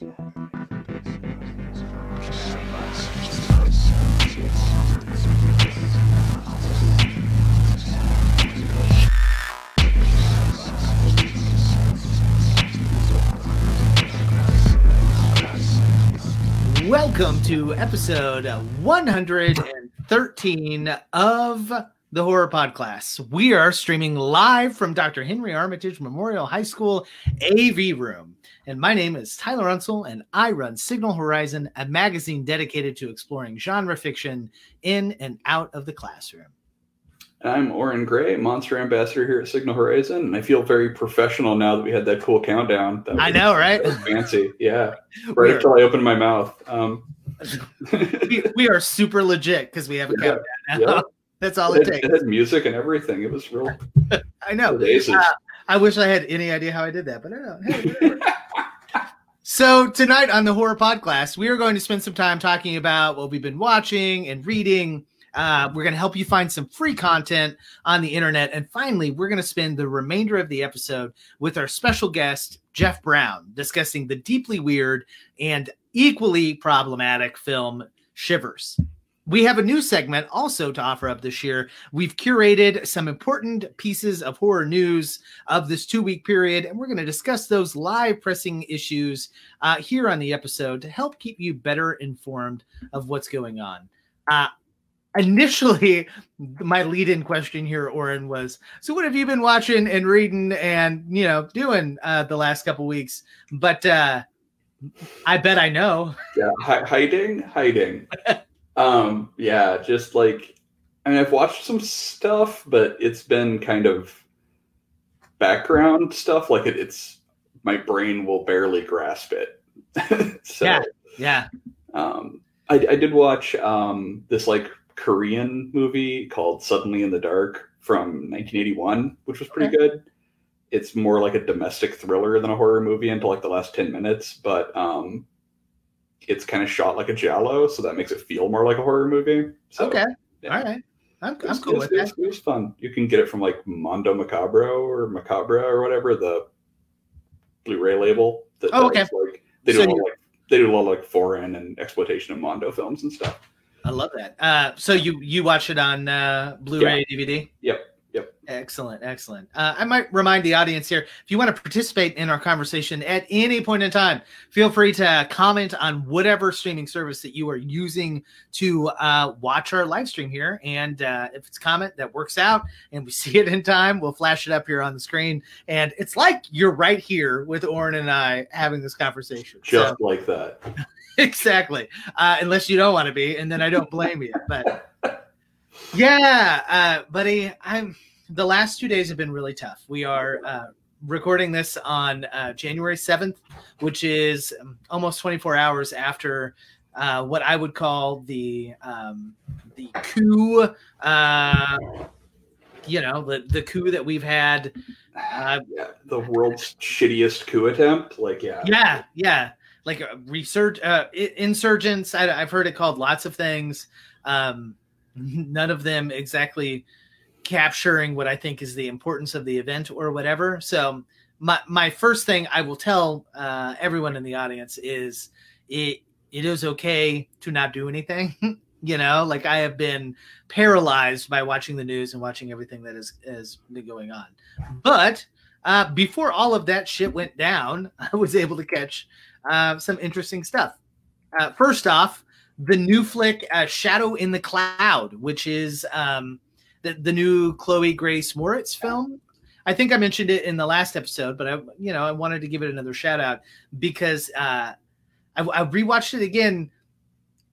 Welcome to episode 113 of the Horror Pod Class. We are streaming live from Dr. Henry Armitage Memorial High School AV Room. And my name is Tyler Unsel, and I run Signal Horizon, a magazine dedicated to exploring genre fiction in and out of the classroom. I'm Oren Gray, Monster Ambassador here at Signal Horizon, and I feel very professional now that we had that cool countdown. That I know, right? fancy, yeah. Right until I opened my mouth. Um, we, we are super legit because we have a Yeah, countdown yeah. That's all it, it takes. it had music and everything. It was real. I know. Uh, I wish I had any idea how I did that, but I don't. Hey. So tonight on the horror Podcast, we are going to spend some time talking about what we've been watching and reading. Uh, we're going to help you find some free content on the internet, and finally, we're going to spend the remainder of the episode with our special guest Jeff Brown discussing the deeply weird and equally problematic film Shivers. We have a new segment also to offer up this year. We've curated some important pieces of horror news of this two week period, and we're going to discuss those live pressing issues uh, here on the episode to help keep you better informed of what's going on. Uh, initially, my lead in question here, Oren, was So, what have you been watching and reading and, you know, doing uh, the last couple weeks? But uh, I bet I know. Yeah, hi- hiding, hiding. um, yeah, just like I mean, I've watched some stuff, but it's been kind of background stuff. Like it, it's my brain will barely grasp it. so, Yeah. Yeah. um, I, I did watch um, this like Korean movie called Suddenly in the Dark from 1981, which was pretty good. It's more like a domestic thriller than a horror movie until like the last 10 minutes, but um, it's kind of shot like a giallo, so that makes it feel more like a horror movie. So, okay. yeah. All right. I'm, I'm was, cool it, with was, that. it was fun. You can get it from like Mondo Macabro or Macabra or whatever the Blu-ray label. That Oh, okay. Like they do a lot like they do a lot of like foreign and exploitation of Mondo films and stuff. I love that. Uh, so you you watch it on uh, Blu-ray, DVD? Yep, yep. Excellent, excellent. Uh, I might remind the audience here: if you want to participate in our conversation at any point in time, feel free to comment on whatever streaming service that you are using to uh, watch our live stream here. And uh, if it's a comment that works out and we see it in time, we'll flash it up here on the screen. And it's like you're right here with Oren and I having this conversation. So- Just like that. exactly uh, unless you don't want to be and then i don't blame you but yeah uh, buddy i'm the last two days have been really tough. We are uh, recording this on uh, january 7th which is um, almost 24 hours after uh, what i would call the um, the coup uh, you know the, the coup that we've had uh, Yeah, the world's shittiest coup attempt. Like, yeah, yeah yeah. Like a research uh insurgents. I, i've heard it called lots of things. Um none of them exactly capturing what i think is the importance of the event or whatever. So my my first thing i will tell uh everyone in the audience is it it is okay to not do anything. You know like i have been paralyzed by watching the news and watching everything that is has been going on. But uh, before all of that shit went down, I was able to catch uh, some interesting stuff. Uh, first off, the new flick uh, Shadow in the Cloud, which is um, the, the new Chloe Grace Moretz film. I think I mentioned it in the last episode, but I, you know, I wanted to give it another shout out because uh, I, I rewatched it again,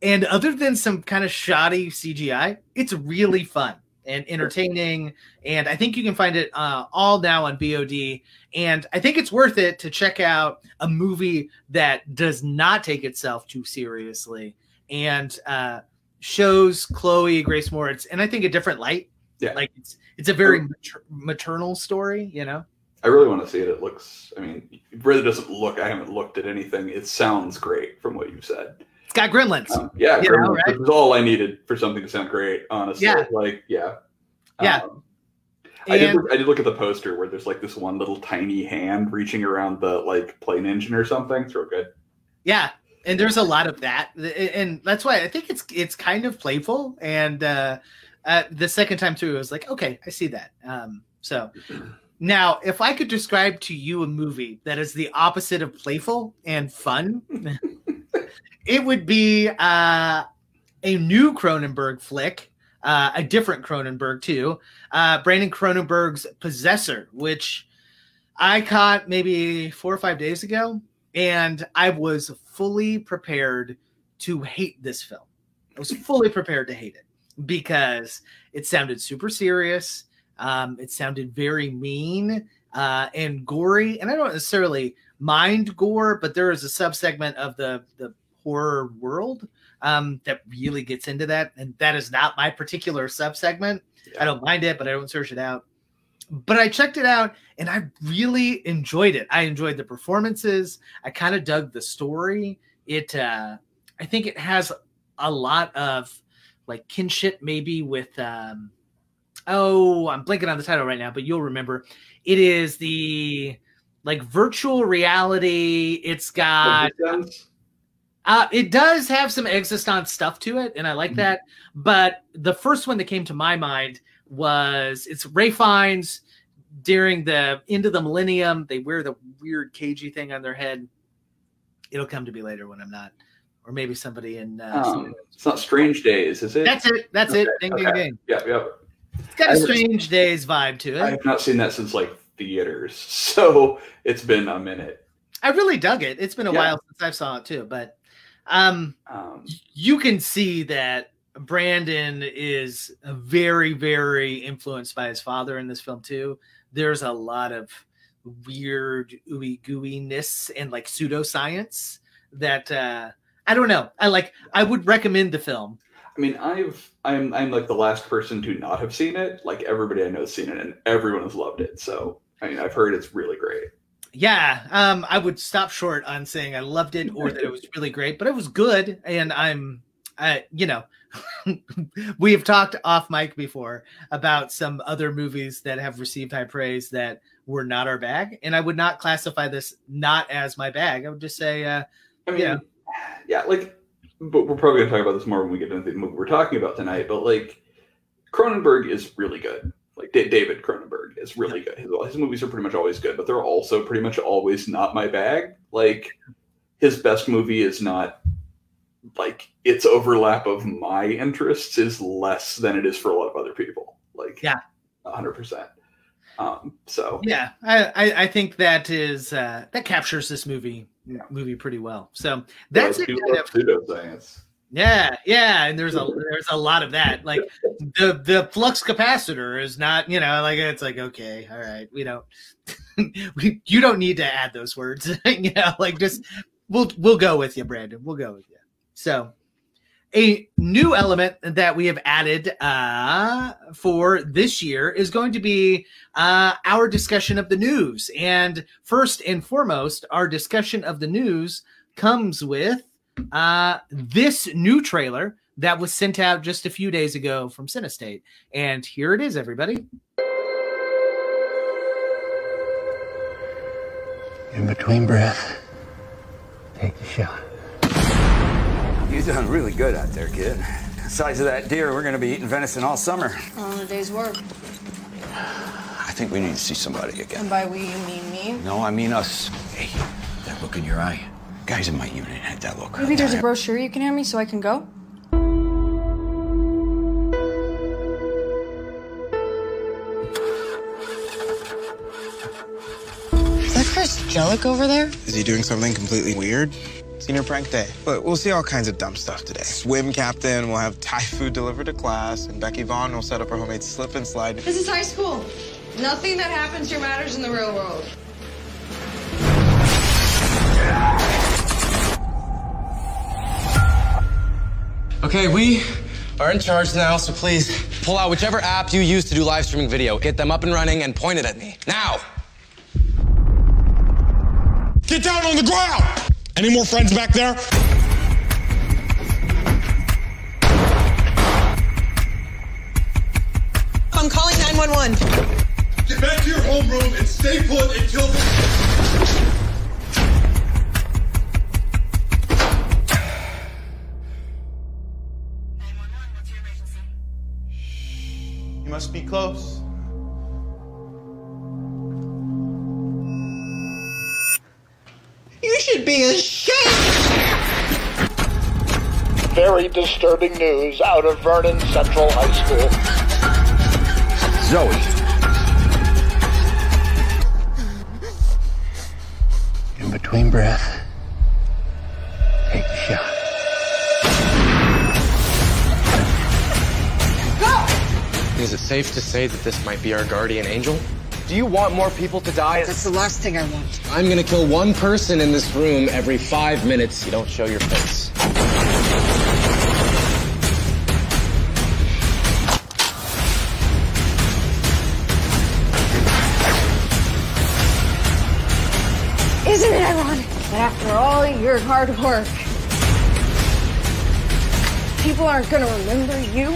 and other than some kind of shoddy CGI, it's really fun and entertaining. And I think you can find it uh, all now on VOD. And I think it's worth it to check out a movie that does not take itself too seriously and uh, shows Chloe Grace Moretz, and I think a different light. Yeah. like it's it's a very mater- maternal story, you know. I really want to see it. It looks. I mean, it really doesn't look. I haven't looked at anything. It sounds great from what you've said. It's got gremlins. Um, yeah, You know, right? which was all I needed for something to sound great. Honestly, Yeah. like yeah, Yeah. Um, I did. Look, I did look at the poster where there's like this one little tiny hand reaching around the like plane engine or something. It's real good. Yeah, and there's a lot of that, and that's why I think it's it's kind of playful. And uh, uh, the second time through, I was like, okay, I see that. Um, so now, if I could describe to you a movie that is the opposite of playful and fun, it would be uh, a new Cronenberg flick. Uh, a different Cronenberg too, uh, Brandon Cronenberg's Possessor, which I caught maybe four or five days ago, and I was fully prepared to hate this film. I was fully prepared to hate it because it sounded super serious. Um, it sounded very mean uh, and gory, and I don't necessarily mind gore, but there is a subsegment of the the horror world um, that really gets into that, and that is not my particular subsegment. Yeah. I don't mind it, but I don't search it out. But I checked it out, and I really enjoyed it. I enjoyed the performances. I kind of dug the story. It, uh, I think, it has a lot of like kinship, maybe with. Um, oh, I'm blanking on the title right now, but you'll remember. It is the like virtual reality. It's got. Uh, it does have some existence stuff to it, and I like mm-hmm. that. But the first one that came to my mind was it's Ralph Fiennes during the end of the millennium. They wear the weird cagey thing on their head. It'll come to me later when I'm not, or maybe somebody in. Uh, um, it's not Strange Days, is it? That's it. That's okay. it. Ding, okay. ding, ding. Yeah, yeah. It's got a Strange Days vibe to it. I have not seen that since like theaters, so it's been a minute. I really dug it. It's been a yeah. while since I saw it too, but um, um, you can see that Brandon is very, very influenced by his father in this film too. There's a lot of weird ooey gooiness and like pseudoscience that uh I don't know. I like I would recommend the film. I mean, I've I'm I'm like the last person to not have seen it. Like everybody I know has seen it and everyone has loved it. So I mean I've heard it's really great yeah, um, I would stop short on saying I loved it or that it was really great, but it was good, and I'm, I, you know, we have talked off mic before about some other movies that have received high praise that were not our bag, and I would not classify this not as my bag. I would just say, uh, I mean, yeah, yeah, like, but we're probably gonna talk about this more when we get into the movie we're talking about tonight. But like, Cronenberg is really good like D- David Cronenberg is really good. His, his, movies are pretty much always good, but they're also pretty much always not my bag. Like his best movie is not like its overlap of my interests is less than it is for a lot of other people. Like yeah, hundred percent. Um, so yeah, I, I, think that is uh, that captures this movie movie pretty well. So that's yeah, it. Kind of, pseudoscience. Yeah, yeah, and there's a there's a lot of that. Like the the flux capacitor is not, you know, like it's like okay, all right, we don't, we, you don't need to add those words, you know, like just we'll we'll go with you, Brandon. We'll go with you. So, a new element that we have added uh, for this year is going to be uh, our discussion of the news. And first and foremost, our discussion of the news comes with uh, this new trailer that was sent out just a few days ago from Cinestate. And here it is, everybody. In between breath, take the shot. You done really good out there, kid. Size of that deer, we're gonna be eating venison all summer. On a day's work. I think we need to see somebody again. And by we, you mean me? No, I mean us. Hey, that look in your eye. Guys in my unit had that look. Maybe there's a brochure you can hand me so I can go? Is that Chris Jellick over there? Is he doing something completely weird? Senior prank day. But we'll see all kinds of dumb stuff today. Swim captain, we'll have Thai food delivered to class, and Becky Vaughn will set up her homemade slip and slide. This is high school. Nothing that happens here matters in the real world. Okay, we are in charge now, so please pull out whichever app you use to do live streaming video. Get them up and running and point it at me. Now! Get down on the ground! Any more friends back there? I'm calling 911. Get back to your homeroom and stay put until. You must be close. Should be ashamed. Very disturbing news out of Vernon Central High School. Zoe. In between breath, take the shot. Go! Is it safe to say that this might be our guardian angel? Do you want more people to die? That's the last thing I want. I'm gonna kill one person in this room every five minutes you don't show your face. Isn't it ironic that after all your hard work, people aren't gonna remember you?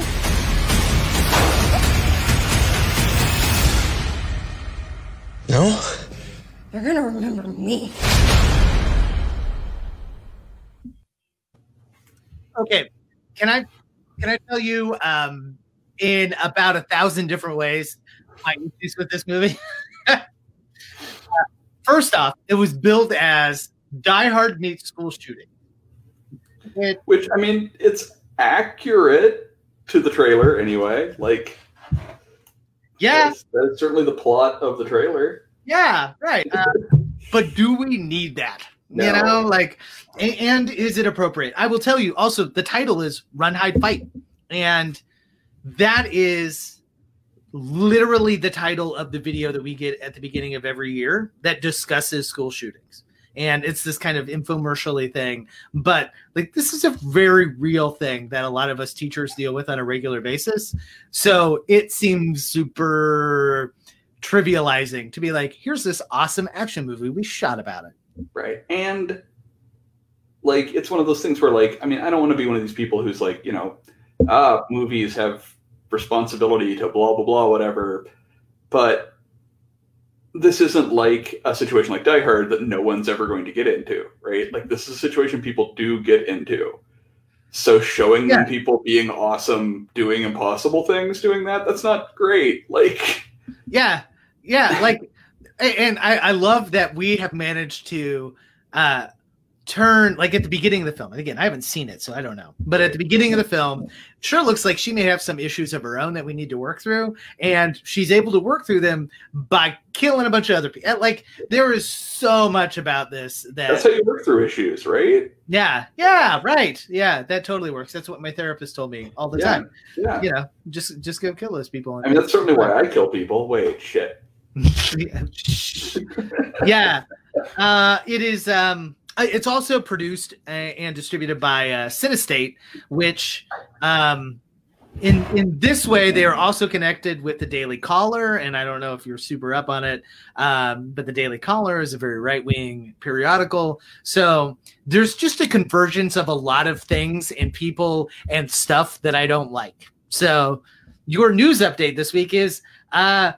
No? They're gonna remember me. Okay, can I can I tell you um, in about a thousand different ways my issues with this movie? Uh, First off, it was billed as Die Hard meets school shooting. It, Which I mean, it's accurate to the trailer anyway. Like, yeah, that's, that's certainly the plot of the trailer. Yeah, right. Uh, but do we need that? You know, like, and is it appropriate? I will tell you. Also, the title is "Run, Hide, Fight," and that is literally the title of the video that we get at the beginning of every year that discusses school shootings. And it's this kind of infomercially thing, but like this is a very real thing that a lot of us teachers deal with on a regular basis. So it seems super trivializing to be like, here's this awesome action movie. We shot about it. right. And like it's one of those things where like i mean i don't want to be one of these people who's like you know ah movies have responsibility to blah blah blah whatever. But this isn't like a situation like die hard that no one's ever going to get into right? Like this is a situation people do get into. So showing them people being awesome doing impossible things doing that that's not great. Like Yeah, yeah, like, and I, I love that we have managed to uh turn like at the beginning of the film. And again, I haven't seen it, so I don't know. But at the beginning of the film, sure looks like she may have some issues of her own that we need to work through, and she's able to work through them by killing a bunch of other people. Like there is so much about this that that's how you work through issues right yeah, yeah, right. Yeah, that totally works. That's what my therapist told me all the Yeah, time. yeah. You know, just just go kill those people. i mean that's certainly why i kill people wait shit yeah. Uh, it is. Um, it's also produced uh, and distributed by uh, Cinestate, which, um, in in this way, they are also connected with the Daily Caller. And I don't know if you're super up on it, um, but the Daily Caller is a very right wing periodical. So there's just a convergence of a lot of things and people and stuff that I don't like. So your news update this week is. Uh,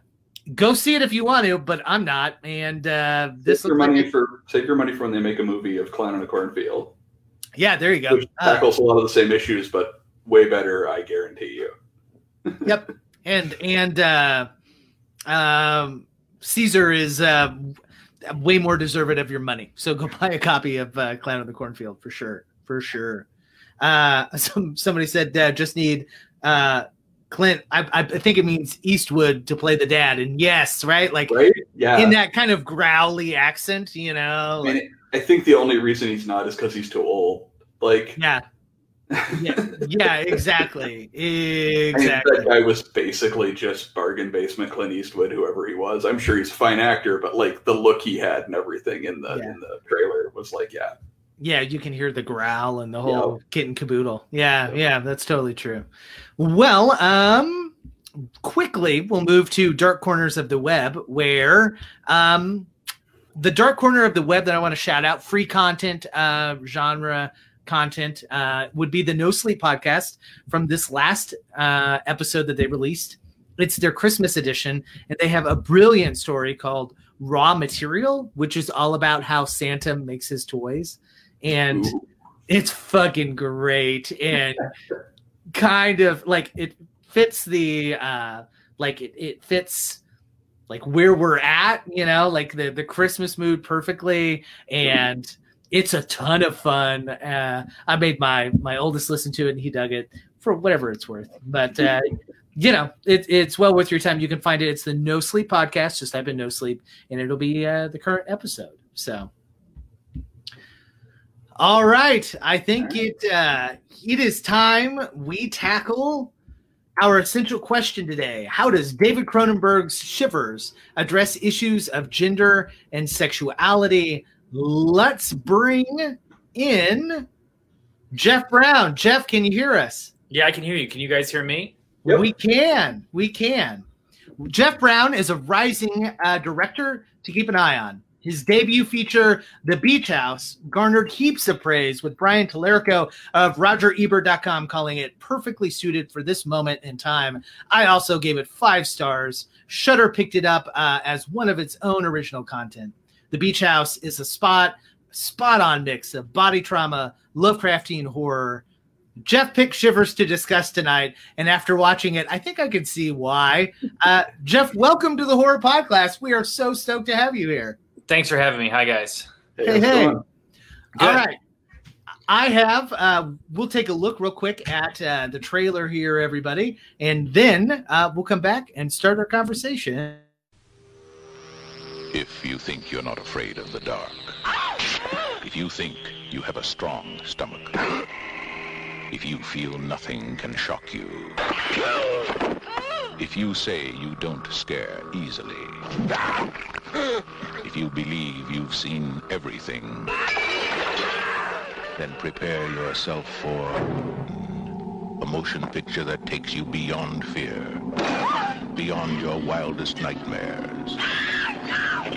go see it if you want to, but I'm not. And uh, this save your looks like money for save your money for when they make a movie of Clown in a Cornfield, yeah, there you go. which Uh, tackles a lot of the same issues, but way better, I guarantee you. yep, and and uh, um, Cesare is uh, way more deserving of your money. So go buy a copy of uh, Clown in the Cornfield for sure, for sure. Uh, some somebody said uh, just need uh, Clint. I, I think it means Eastwood to play the dad, and yes, right, like Right? Yeah. in that kind of growly accent, you know. I mean, I think the only reason he's not is because he's too old. Like, Yeah. yeah, yeah, exactly, I mean, exactly. that guy was basically just bargain basement Clint Eastwood, whoever he was. I'm sure he's a fine actor, but like the look he had and everything in the in the trailer was like, yeah, Yeah, you can hear the growl and the whole kit and caboodle. Yeah, yeah, that's totally true. Well, um, quickly we'll move to dark corners of the web, where um, the dark corner of the web that I want to shout out, free content, uh, genre content, uh, would be the No Sleep podcast from this last uh, episode that they released. It's their Christmas edition, and they have a brilliant story called Raw Material, which is all about how Santa makes his toys. And it's fucking great and kind of like it fits the uh like it, it fits like where we're at, you know, like the the Christmas mood perfectly, and it's a ton of fun. Uh, I made my my oldest listen to it, and he dug it for whatever it's worth. But uh, you know, it, it's well worth your time. You can find it. It's the No Sleep podcast. Just type in No Sleep, and it'll be uh, the current episode. So. All right, I think it uh, it is time we tackle our essential question today How does David Cronenberg's Shivers address issues of gender and sexuality? Let's bring in Jeff Brown. Jeff, can you hear us? Yeah, I can hear you. Can you guys hear me? Yep. We can. We can. Jeff Brown is a rising uh, director to keep an eye on. His debut feature, The Beach House, garnered heaps of praise, with Brian Tallerico of RogerEbert.com calling it perfectly suited for this moment in time. I also gave it five stars. Shudder picked it up uh, as one of its own original content. The Beach House is a spot, spot on mix of body trauma, Lovecraftian horror. Jeff picked Shivers to discuss tonight, and after watching it, I think I can see why. Uh, Jeff, welcome to the Horror Podcast. We are so stoked to have you here. Thanks for having me. Hi, guys. Hey, hey. All right. I have, uh, we'll take a look real quick at uh, the trailer here, everybody, and then uh, we'll come back and start our conversation. If you think you're not afraid of the dark, if you think you have a strong stomach, if you feel nothing can shock you, if you say you don't scare easily, if you believe you've seen everything, then prepare yourself for a motion picture that takes you beyond fear, beyond your wildest nightmares,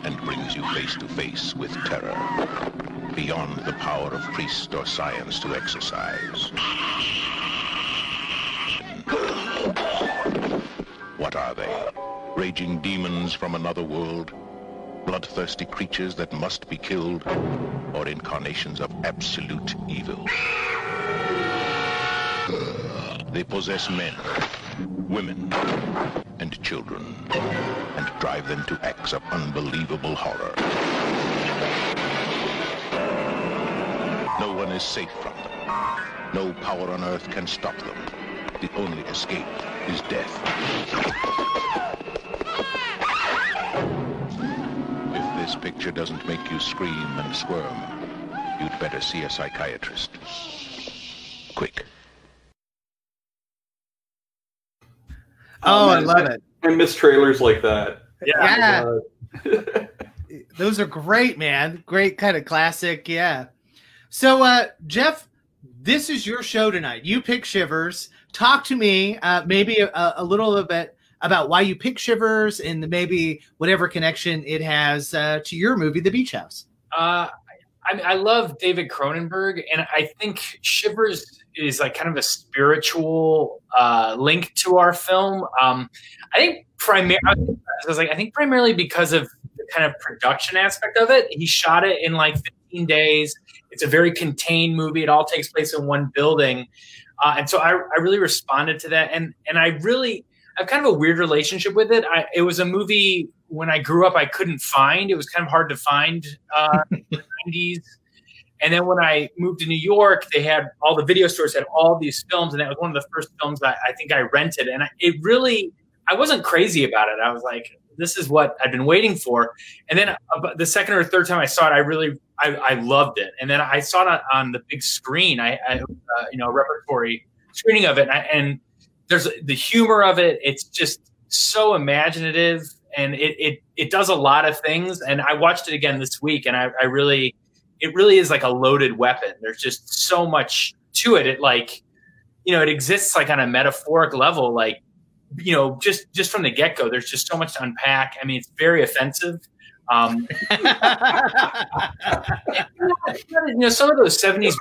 and brings you face to face with terror, beyond the power of priest or science to exorcise. What are they? Raging demons from another world? Bloodthirsty creatures that must be killed? Or incarnations of absolute evil? They possess men, women, and children, and drive them to acts of unbelievable horror. No one is safe from them. No power on earth can stop them. The only escape is death. If this picture doesn't make you scream and squirm, you'd better see a psychiatrist. Quick. Oh, I love it. I miss trailers like that. Yeah. yeah. Those are great, man. Great kind of classic. Yeah. So, uh, Jeff, this is your show tonight. You pick Shivers. Talk to me, uh, maybe a, a, little bit about why you pick Shivers and maybe whatever connection it has uh, to your movie, The Beach House. Uh, I, I love David Cronenberg, and I think Shivers is like kind of a spiritual uh, link to our film. Um, I think primarily, I was like, I think primarily because of the kind of production aspect of it. He shot it in like 15 days. It's a very contained movie. It all takes place in one building. Uh, and so I, I really responded to that. And, and I really, I have kind of a weird relationship with it. I, it was a movie when I grew up, I couldn't find. It was kind of hard to find uh, in the 90s. And then when I moved to New York, they had all the video stores had all these films, and that was one of the first films I, I think I rented. And I, it really, I wasn't crazy about it. I was like, this is what I've been waiting for. And then uh, the second or third time I saw it, I really I, I loved it. And then I saw it on, on the big screen. I, I uh, you know a repertory screening of it, and, I, and, there's the humor of it. It's just so imaginative, and it it it does a lot of things. And I watched it again this week, and I, I really it really is like a loaded weapon. There's just so much to it. It like you know it exists like on a metaphoric level, like you know, just just from the get go, there's just so much to unpack. I mean, it's very offensive. Um, you know, some of those '70s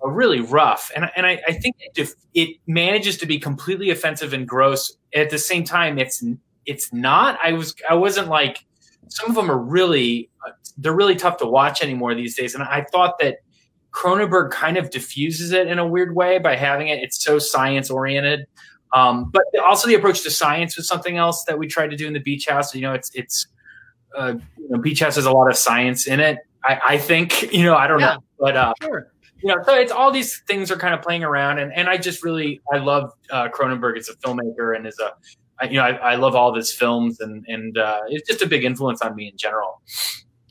are really rough, and and I, I think if it manages to be completely offensive and gross at the same time, it's it's not. I was I wasn't like some of them are really they're really tough to watch anymore these days, and I thought that Cronenberg kind of diffuses it in a weird way by having it. It's so science oriented Um, but also the approach to science was something else that we tried to do in the Beach House. You know, it's it's uh, you know, Beach House has a lot of science in it. I, I think you know I don't Yeah. know, but uh, Sure. you know, so it's all these things are kind of playing around, and, and I just really I love uh, Cronenberg as a filmmaker and as a I, you know I, I love all of his films, and and uh, it's just a big influence on me in general.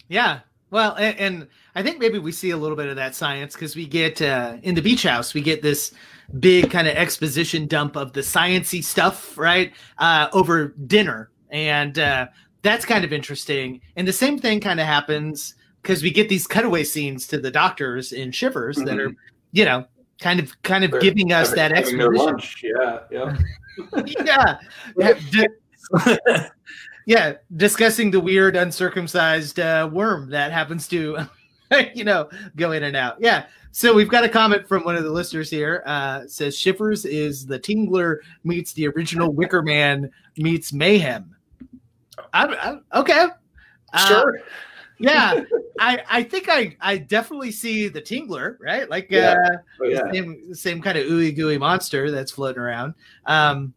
Yeah. Well, and, and I think maybe we see a little bit of that science because we get uh, in the beach house, we get this big kind of exposition dump of the sciency stuff, right? Uh, over dinner. And uh, that's kind of interesting. And the same thing kind of happens because we get these cutaway scenes to the doctors in Shivers that are, you know, kind of kind of They're giving us having- that exposition. lunch. Yeah, yeah. yeah. Yeah, yeah, discussing the weird uncircumcised uh, worm that happens to, you know, go in and out. Yeah. So we've got a comment from one of the listeners here. Uh, says Shivers is the Tingler meets the original Wicker Man meets Mayhem. I'm, I'm okay. Uh, Sure. yeah, I I think I I definitely see the Tingler, right? Like Yeah. uh Oh, yeah. same same kind of ooey gooey monster that's floating around. Um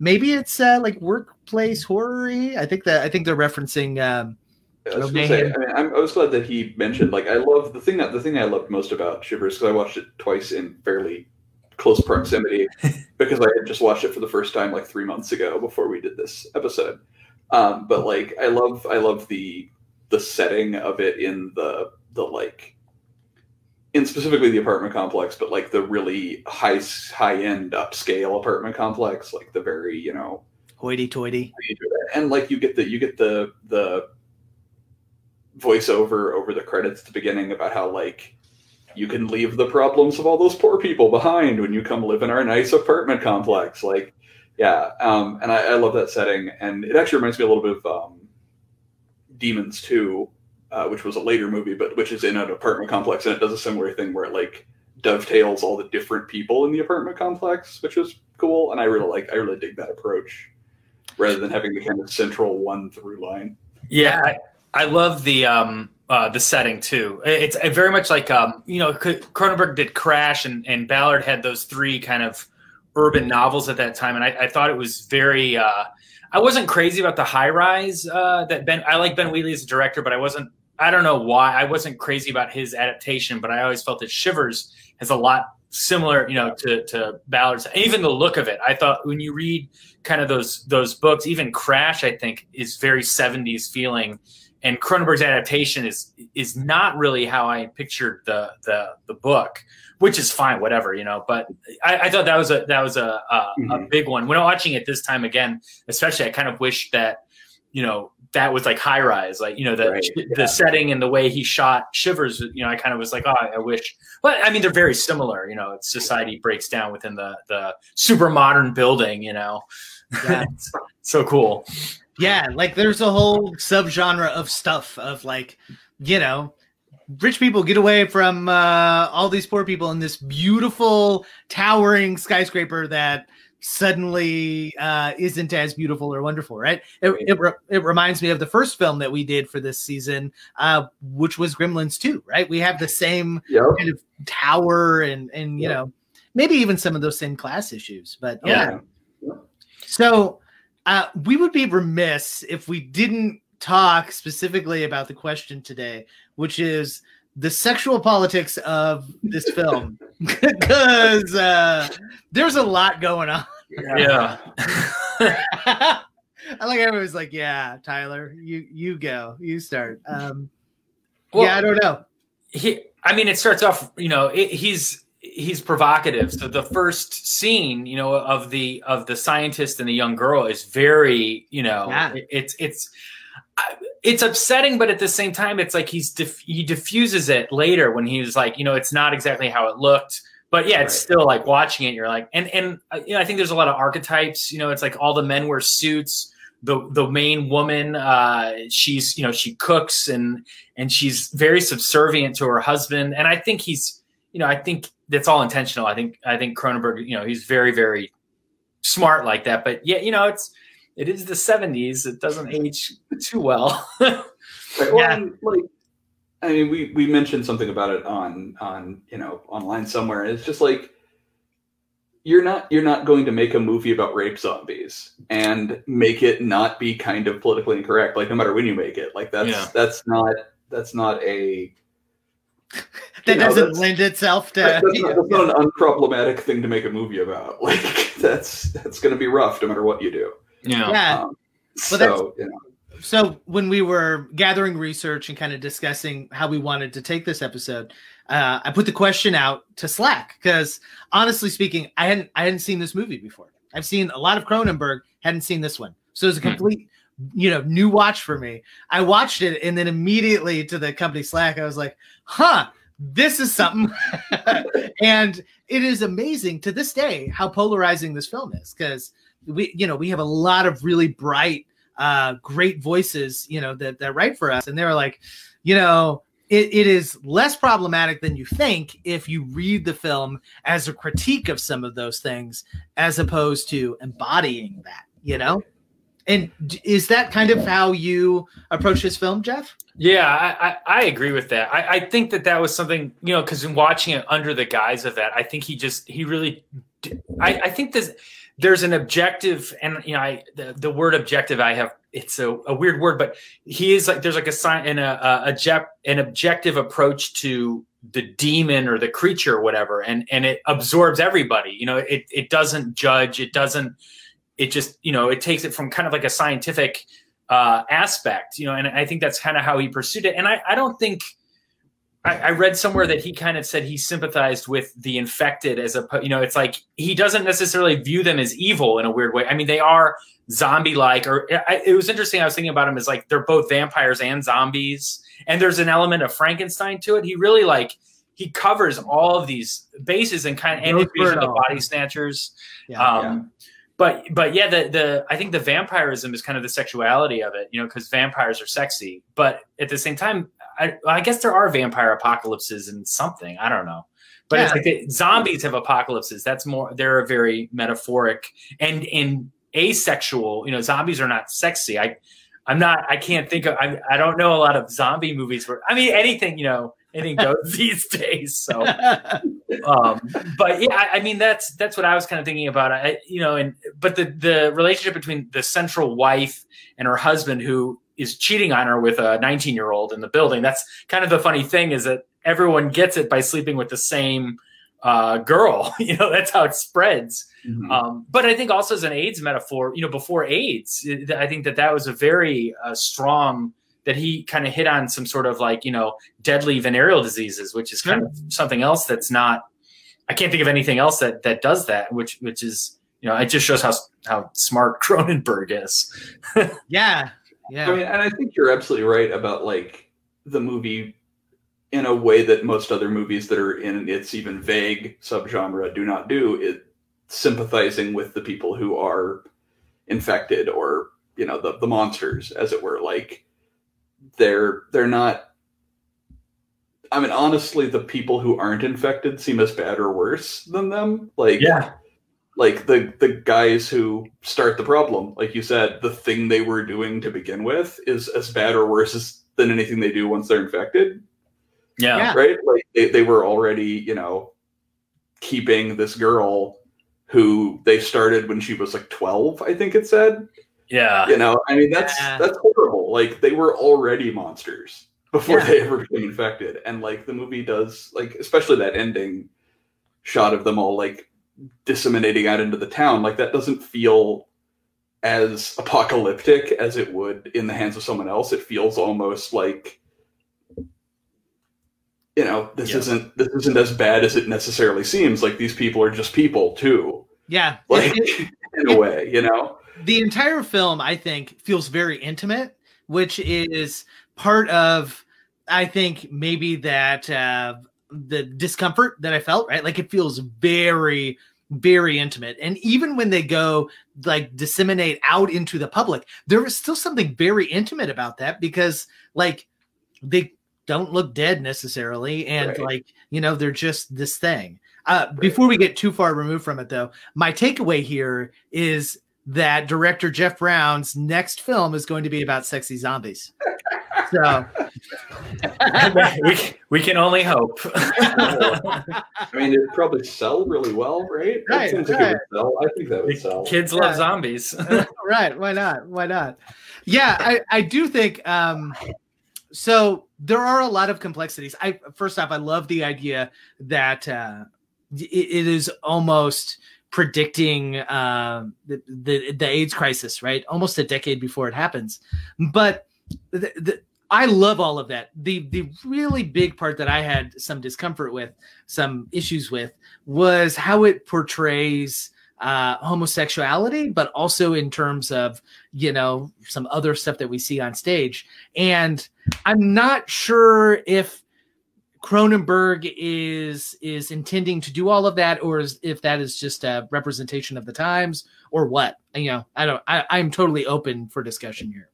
maybe it's uh like workplace horror I think that I think they're referencing um I was gonna say, I mean, I'm, I was glad that he mentioned. Like, I love the thing that the thing I loved most about Shivers because I watched it twice in fairly close proximity because I had just watched it for the first time like three months ago before we did this episode. Um, but like, I love I love the the setting of it in the the like in specifically the apartment complex, but like the really high high end upscale apartment complex, like the very you know hoity toity. and like you get the you get the the voiceover over the credits at the beginning about how like you can leave the problems of all those poor people behind when you come live in our nice apartment complex. Like yeah um and i, I love that setting. And it actually reminds me a little bit of um demons 2 uh, which was a later movie but which is in an apartment complex and it does a similar thing where it like dovetails all the different people in the apartment complex which was cool. And i really like i really dig that approach rather than having the kind of central one through line. Yeah, I, love the um uh, the setting too. It's very much like um you know Cronenberg did Crash and and Ballard had those three kind of urban novels at that time, and I, I thought it was very. Uh, I wasn't crazy about the High Rise uh, that Ben. I like Ben Wheatley as a director, but I wasn't. I don't know why I wasn't crazy about his adaptation, but I always felt that Shivers has a lot similar, you know, to to Ballard's. Even the look of it, I thought when you read kind of those those books, even Crash, I think is very '70s feeling, and Cronenberg's adaptation is is not really how I pictured the the the book, which is fine, whatever, you know. But I, I thought that was a that was a a, a mm-hmm. big one. When watching it this time again, especially, I kind of wish that you know that was like high rise like you know the Right, the setting and the way he shot shivers you know i kind of was like oh i wish but i mean they're very similar you know society breaks down within the the super modern building you know Yeah. So cool Yeah, like there's a whole subgenre of stuff of like, you know, rich people get away from uh, all these poor people in this beautiful towering skyscraper that suddenly uh, isn't as beautiful or wonderful, right? It, it, re- it reminds me of the first film that we did for this season, uh, which was Gremlins 2, right? We have the same Yep. kind of tower and, and you know, maybe even some of those same class issues, but yeah. So uh, we would be remiss if we didn't talk specifically about the question today, which is the sexual politics of this film, because uh, there's a lot going on. yeah I like everyone's like, yeah, Tyler, you you go, you start. Um, Well- yeah, I don't know. he i mean it starts off you know it, he's he's provocative. So the first scene you know of the of the scientist and the young girl is very you know Yeah. it- it's it's it's upsetting but at the same time it's like he's diff- he diffuses it later when he's like you know it's not exactly how it looked. But yeah it's still like watching it you're like and and uh, you know i think there's a lot of archetypes you know it's like all the men wear suits. The the main woman uh she's you know she cooks and and she's very subservient to her husband. And i think he's you know i think that's all intentional. I think i think cronenberg you know he's very very smart like that. But yeah you know it's it is the 70s it doesn't age too well. Right, well, and, like, I mean, we we mentioned something about it on on you know online somewhere. It's just like you're not you're not going to make a movie about rape zombies and make it not be kind of politically incorrect like no matter when you make it. Like that's Yeah. that's not that's not a that you know, doesn't lend itself to that- that's, not, that's not an unproblematic thing to make a movie about like that's that's going to be rough no matter what you do Yeah. Yeah. Um, Well, so you know so when we were gathering research and kind of discussing how we wanted to take this episode uh, i put the question out to slack because honestly speaking i hadn't i hadn't seen this movie before i've seen a lot of cronenberg hadn't seen this one so it was a Hmm. You know new watch for me. I watched it and then immediately to the company slack i was like huh this is something. And it is amazing to this day how polarizing this film is because we you know we have a lot of really bright uh great voices you know that that write for us and they're like you know it, it is less problematic than you think if you read the film as a critique of some of those things as opposed to embodying that you know and is that kind of how you approach this film jeff Yeah, I, I, I agree with that. I, I think that that was something, you know, because in watching it under the guise of that, I think he just, he really, I, I think there's, there's an objective, and, you know, I, the, the word objective, I have, it's a, a weird word, but he is like, there's like a sign and a, a, a jep- an objective approach to the demon or the creature or whatever. And, and it absorbs everybody, you know, it, it doesn't judge, it doesn't, it just, you know, it takes it from kind of like a scientific, uh, aspect, you know, and I think that's kind of how he pursued it. And I, I don't think I, I read somewhere that he kind of said he sympathized with the infected as a, you know, it's like he doesn't necessarily view them as evil in a weird way. I mean, they are zombie like, or I, it was interesting. I was thinking about him as like they're both vampires and zombies, and there's an element of Frankenstein to it. He really like he covers all of these bases and kind of and Goes Invasion for of it the body snatchers. Yeah. um, but but yeah, the the I think the vampirism is kind of the sexuality of it, you know, because vampires are sexy. But at the same time, I, I guess there are vampire apocalypses and something. I don't know. But it's like the, zombies have apocalypses. That's more. They're very metaphoric and and asexual. You know, zombies are not sexy. I I'm not. I can't think of. I I don't know a lot of zombie movies where. I mean, anything. You know, anything goes these days. So um but yeah I, mean that's that's what i was kind of thinking about i you know and but the the relationship between the central wife and her husband who is cheating on her with a 19 year old in the building that's kind of the funny thing is that everyone gets it by sleeping with the same uh, girl you know that's how it spreads um, but i think also as an aids metaphor you know before aids it- i think that that was a very uh, strong that he kind of hit on some sort of like you know deadly venereal diseases which is kind of something else that's not i can't think of anything else that that does that which which is you know it just shows how how smart cronenberg is. Yeah yeah. I mean, and I think you're absolutely right about like the movie in a way that most other movies that are in its even vague subgenre do not do it sympathizing with the people who are infected or you know the the monsters as it were. Like they're they're not I mean honestly the people who aren't infected seem as bad or worse than them. Like Yeah. like the the guys who start the problem like you said the thing they were doing to begin with is as bad or worse as, than anything they do once they're infected. Yeah, Yeah. right? Like they, they were already you know keeping this girl who they started when she was like 12 i think it said yeah. You know i mean that's Yeah. that's horrible. Like they were already monsters before Yeah. they ever became infected. And like the movie does like especially that ending shot of them all like disseminating out into the town like that doesn't feel as apocalyptic as it would in the hands of someone else. It feels almost like you know this Yeah. isn't this isn't as bad as it necessarily seems. Like these people are just people too. Yeah. Like It- it- in a way you know the entire film i think feels very intimate which is part of i think maybe that uh the discomfort that i felt right? Like it feels very very intimate. And even when they go like disseminate out into the public there is still something very intimate about that because like they don't look dead necessarily and Right. like you know they're just this thing. Uh before we get too far removed from it though my takeaway here is that director Jeff Brown's next film is going to be about sexy zombies. So we, we can only hope I mean, mean, it'd probably sell really well, right? Right, That seems like right. it would sell. I think that would sell. Kids love zombies. right why not why not yeah i i do think um so there are a lot of complexities i first off i love the idea that uh it, it is almost predicting uh, the, the the AIDS crisis, right? Almost a decade before it happens. But the, the, I love all of that. The the really big part that I had some discomfort with, some issues with, was how it portrays uh, homosexuality, but also in terms of you know some other stuff that we see on stage. And I'm not sure if Cronenberg is is intending to do all of that, or is, if that is just a representation of the times, or what. You know, I don't. I, I'm totally open for discussion here.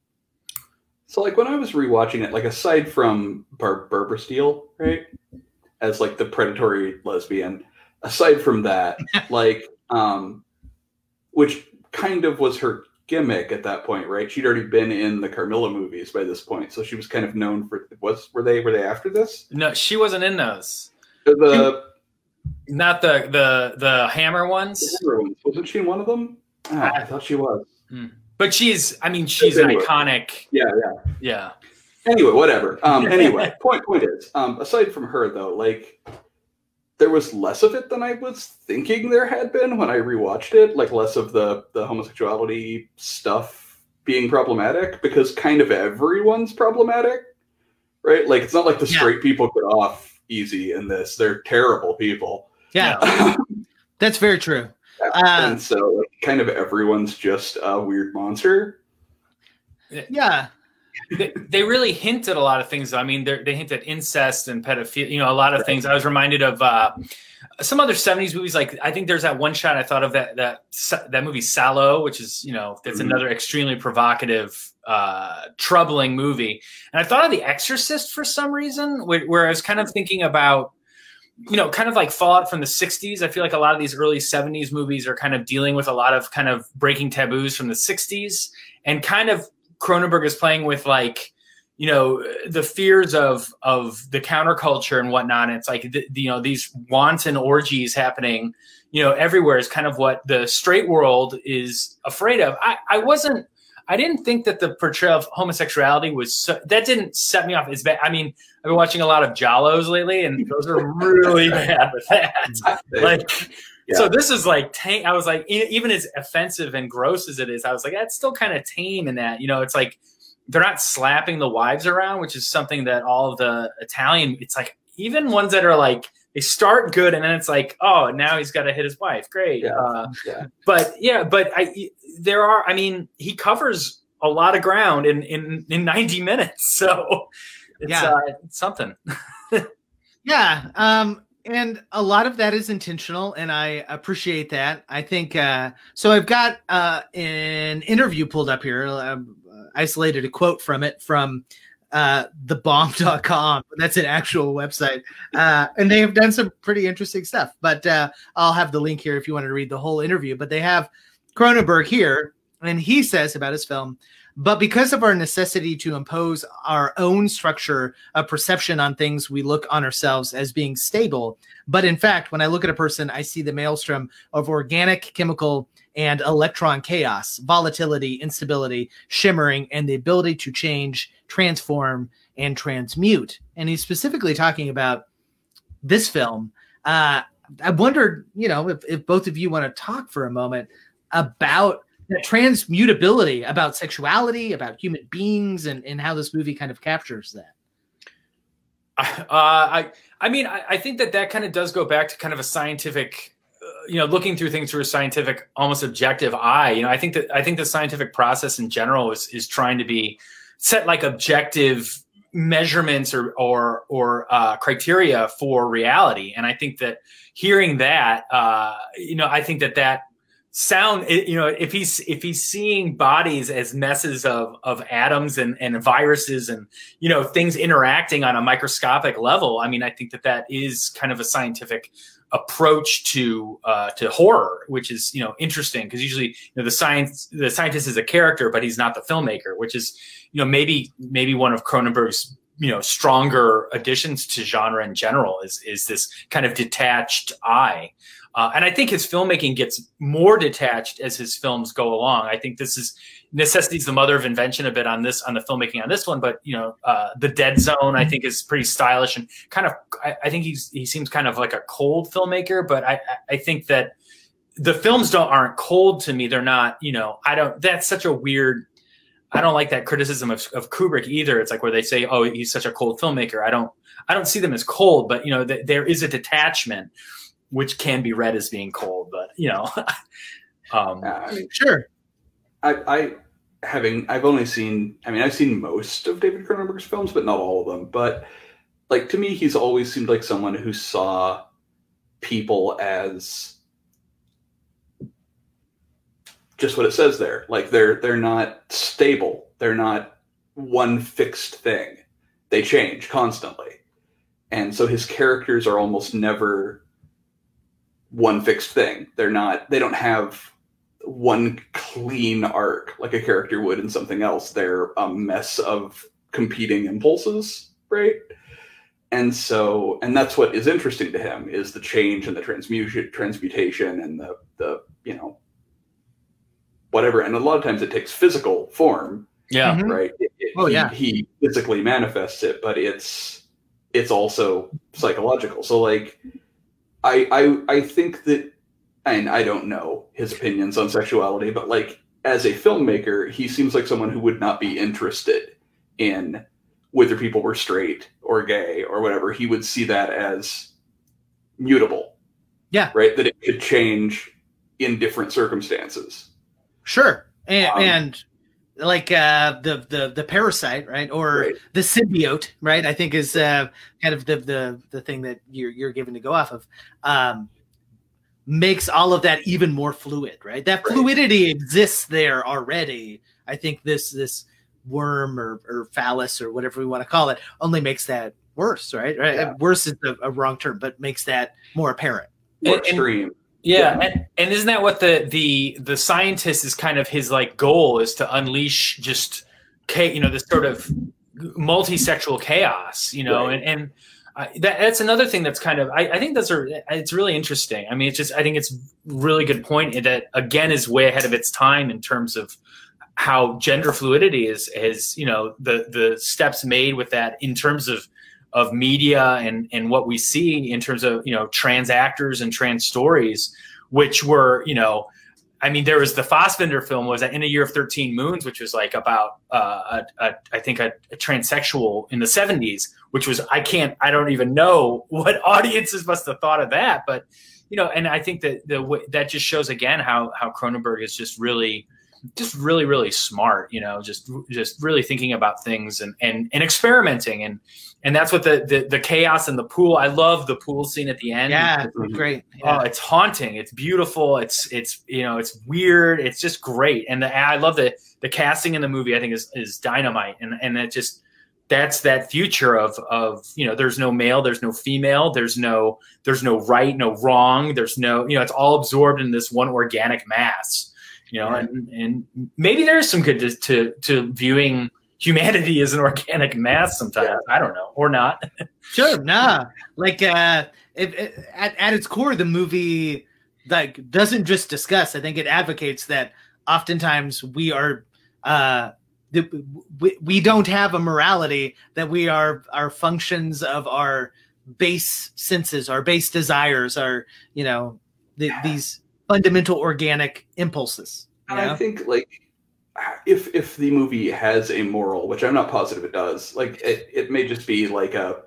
So like when I was rewatching it, like aside from Bar- Barbara Steele, right, as like the predatory lesbian, aside from that, like um, which kind of was her gimmick at that point, right? She'd already been in the Carmilla movies by this point, so she was kind of known for. Was were they were they after this? No, she wasn't in those. The Not the the the hammer ones. Hammer ones. wasn't she in one of them? Ah, I thought she was. But she's I mean she's Anyway. iconic. Yeah, yeah. Yeah. Anyway, whatever. Um, anyway, point point is, um, aside from her though, like there was less of it than I was thinking there had been when I rewatched it. Like less of the the homosexuality stuff being problematic because kind of everyone's problematic, right? Like it's not like the straight people get off easy in this; they're terrible people. Yeah, that's very true. Uh, and so, like, kind of everyone's just a weird monster. Yeah. They, they really hint at a lot of things. I mean, they hint at incest and pedophilia. You know, a lot of things. I was reminded of uh, some other '70s movies. Like I think there's that one shot I thought of that that that movie Salò, which is you know that's Mhm. another extremely provocative, uh, troubling movie. And I thought of The Exorcist for some reason, where, where I was kind of thinking about you know, kind of like Fallout from the 60s. I feel like a lot of these early 70s movies are kind of dealing with a lot of kind of breaking taboos from the 60s and kind of Cronenberg is playing with like, you know, the fears of of the counterculture and whatnot. And it's like, the, you know, these wanton orgies happening, you know, everywhere is kind of what the straight world is afraid of. I, I wasn't, I didn't think that the portrayal of homosexuality was so, that didn't set me off as bad. I mean, I've been watching a lot of giallos lately, and those are really bad with that. Mm-hmm. Like, so this is like tame. I was like, e- even as offensive and gross as it is, I was like, that's still kind of tame in that. You know, it's like they're not slapping the wives around, which is something that all of the Italian. It's like even ones that are like they start good, and then it's like, oh, now he's got to hit his wife. Great. Uh, yeah. but yeah, but I there are. I mean, he covers a lot of ground in in in 90 minutes, so it's, Yeah. uh, it's something. Yeah, um, and a lot of that is intentional, and I appreciate that. I think uh, so. I've got uh, an interview pulled up here. Um, isolated a quote from it from uh, thebomb.com. That's an actual website, uh, and they have done some pretty interesting stuff. But uh, I'll have the link here if you want to read the whole interview. But they have Cronenberg here, and he says about his film. But because of our necessity to impose our own structure of perception on things, we look on ourselves as being stable. But in fact, when I look at a person, I see the maelstrom of organic, chemical, and electron chaos, volatility, instability, shimmering, and the ability to change, transform, and transmute. And he's specifically talking about this film. Uh, I wondered, you know, if, if both of you want to talk for a moment about transmutability, about sexuality, about human beings, and, and how this movie kind of captures that. Uh, I I mean I, I think that that kind of does go back to kind of a scientific, uh, you know, looking through things through a scientific, almost objective eye. You know, I think that I think the scientific process in general is is trying to be set like objective measurements or or or uh, criteria for reality. And I think that hearing that, uh, you know, I think that that sound you know if he's if he's seeing bodies as messes of of atoms and and viruses and you know things interacting on a microscopic level i mean i think that that is kind of a scientific approach to uh to horror which is you know interesting because usually you know the science the scientist is a character but he's not the filmmaker which is you know maybe maybe one of cronenberg's you know stronger additions to genre in general is is this kind of detached eye uh, and i think his filmmaking gets more detached as his films go along i think this is necessity's the mother of invention a bit on this on the filmmaking on this one but you know uh, the dead zone i think is pretty stylish and kind of I, I think he's he seems kind of like a cold filmmaker but i i think that the films don't aren't cold to me they're not you know i don't that's such a weird I don't like that criticism of, of Kubrick either. It's like where they say, "Oh, he's such a cold filmmaker." I don't, I don't see them as cold, but you know, th- there is a detachment which can be read as being cold. But you know, um, I mean, sure. I, I having I've only seen I mean I've seen most of David Cronenberg's films, but not all of them. But like to me, he's always seemed like someone who saw people as just what it says there. Like they're they're not stable. They're not one fixed thing. They change constantly. And so his characters are almost never one fixed thing. They're not they don't have one clean arc like a character would in something else. They're a mess of competing impulses, right? And so and that's what is interesting to him is the change and the transmutation transmutation and the the you know whatever. And a lot of times it takes physical form. Yeah. Mhm. Right. It- it- Oh, he- yeah. He physically manifests it, but it's it's also psychological. So like I I I think that and I don't know his opinions on sexuality, but like as a filmmaker, he seems like someone who would not be interested in whether people were straight or gay or whatever. He would see that as mutable. Yeah. Right? That it could change in different circumstances. Sure. And, Um, and like uh, the the the parasite, right, or Right. the symbiote, right? I think is uh, kind of the the the thing that you're you're given to go off of. Um, makes all of that even more fluid, right? That Right. fluidity exists there already. I think this this worm or, or phallus or whatever we want to call it only makes that worse, right? Right. Yeah. Worse is a, a wrong term, but makes that more apparent. More And- and- extreme. Yeah, and, and isn't that what the the the scientist is kind of his like goal is to unleash just you know this sort of multi-sexual chaos, you know, Right. and and uh, that, that's another thing that's kind of I, I think those are it's really interesting. I mean, it's just I think it's really good point that again is way ahead of its time in terms of how gender fluidity is is you know the the steps made with that in terms of of media and and what we see in terms of you know trans actors and trans stories which were you know i mean there was the Fassbinder film was that in a year of 13 moons which was like about uh, a, a, i think a, a transsexual in the 70s which was i can't i don't even know what audiences must have thought of that. But you know and i think that the that just shows again how how cronenberg is just really just really really smart you know just just really thinking about things and and and experimenting and and that's what the, the the chaos and the pool i love the pool scene at the end Yeah, great. Oh, Yeah. it's haunting. It's beautiful. It's it's you know it's weird. It's just great. And the I love the the casting in the movie. I think is is dynamite. And and it just that's that future of of you know there's no male, there's no female, there's no there's no right, no wrong. There's no you know it's all absorbed in this one organic mass. You know, and and maybe there's some good to to, to viewing humanity as an organic mass sometimes. I don't know, or not. Sure, nah. Like uh at, at its core the movie like doesn't just discuss, I think it advocates that oftentimes we are uh the, we, we don't have a morality that we are our functions of our base senses, our base desires, our you know the, these fundamental organic impulses. And I think like if if the movie has a moral, which I'm not positive it does, like it, it may just be like a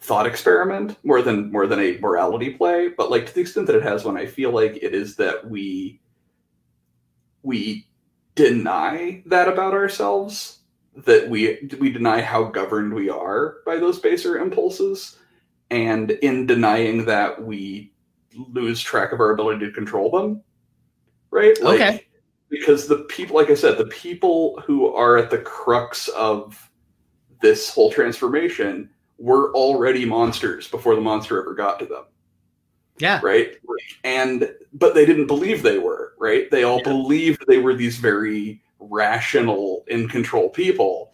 thought experiment more than more than a morality play. But like to the extent that it has one, I feel like it is that we we deny that about ourselves, that we we deny how governed we are by those baser impulses, and in denying that we lose track of our ability to control them. Right? Like, Okay. because the people like i said the people who are at the crux of this whole transformation were already monsters before the monster ever got to them yeah. right and but they didn't believe they were right they all believed they were these very rational in control people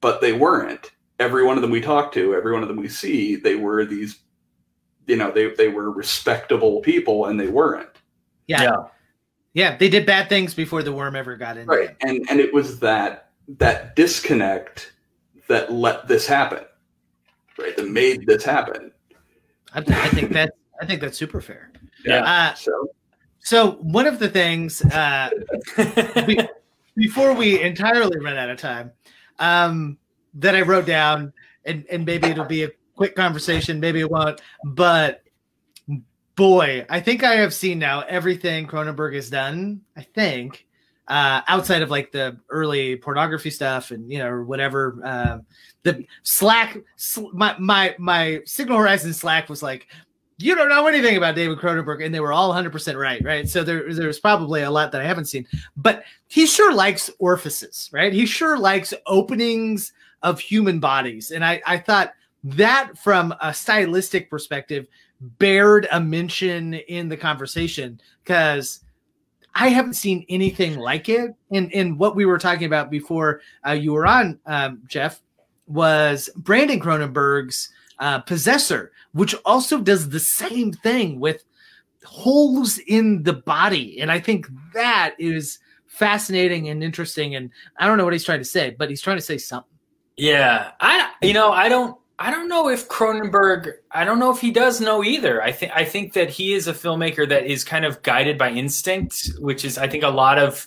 but they weren't every one of them we talked to, every one of them we see, they were these, you know, they they were respectable people, and they weren't. Yeah. yeah. yeah. they did bad things before the worm ever got in. Right. And and it was that that disconnect that let this happen. Right. That made this happen. I, I think that I think that's super fair. Yeah. Uh, so so one of the things uh, we, before we entirely run out of time, um, that I wrote down, and, and maybe it'll be a quick conversation, maybe it won't, but boy, I think I have seen now everything Cronenberg has done. I think uh, outside of like the early pornography stuff and you know whatever. Uh, the Slack, sl- my my my Signal Horizon Slack was like, you don't know anything about David Cronenberg, and they were all 100 percent right, right? So there there's probably a lot that I haven't seen, but he sure likes orifices, right? He sure likes openings of human bodies, and I I thought that from a stylistic perspective bared a mention in the conversation because I haven't seen anything like it. And and what we were talking about before uh, you were on, um, Jeff, was Brandon Cronenberg's uh, Possessor, which also does the same thing with holes in the body, and I think that is fascinating and interesting. And I don't know what he's trying to say, but he's trying to say something. Yeah, I you know I don't I don't know if Cronenberg. I don't know if he does know either. I think I think that he is a filmmaker that is kind of guided by instinct, which is I think a lot of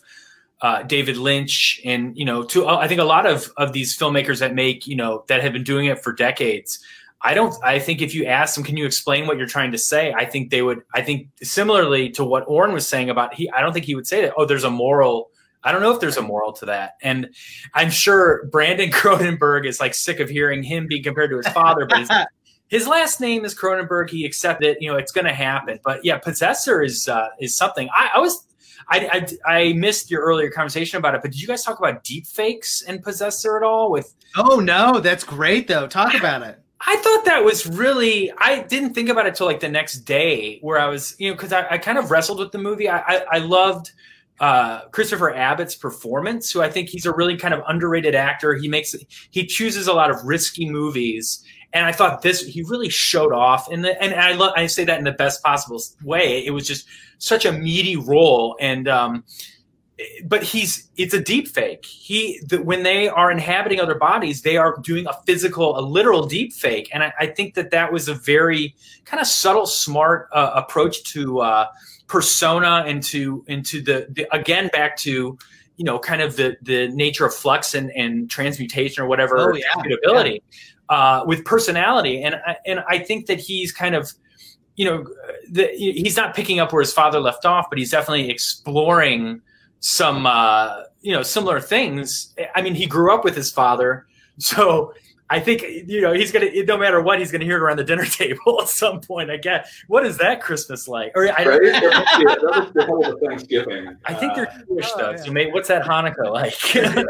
uh, David Lynch and you know to I think a lot of of these filmmakers that make you know that have been doing it for decades. I don't. I think if you ask them, can you explain what you're trying to say? I think they would. I think similarly to what Oren was saying about he. I don't think he would say that. Oh, there's a moral I don't know if there's a moral to that. And I'm sure Brandon Cronenberg is like sick of hearing him being compared to his father, but his, his last name is Cronenberg. He accepted it. You know, it's going to happen. But yeah, Possessor is uh, is something. I, I was I, I, I missed your earlier conversation about it, but did you guys talk about deep fakes and Possessor at all? With oh no, that's great though. Talk about it. I thought that was really. I didn't think about it till like the next day, where I was, you know, because I, I, kind of wrestled with the movie. I, I, I loved uh, Christopher Abbott's performance, who I think he's a really kind of underrated actor. He makes he chooses a lot of risky movies, and I thought this he really showed off. In the, and I love I say that in the best possible way. It was just such a meaty role, and um, but he's it's a deep fake. He the, when they are inhabiting other bodies, they are doing a physical, a literal deep fake, and I, I think that that was a very kind of subtle, smart uh, approach to. Uh, persona into into the, the again back to you know kind of the the nature of flux and, and transmutation or whatever oh, yeah, yeah. Uh, with personality and and I think that he's kind of you know the, he's not picking up where his father left off but he's definitely exploring some uh, you know similar things I mean he grew up with his father so I think you know he's gonna. No matter what, he's gonna hear it around the dinner table at some point. I guess. What is that Christmas like? Or I don't. Right? Thanksgiving. I think they're uh, Jewish oh, though. yeah. So maybe what's that Hanukkah like? yeah.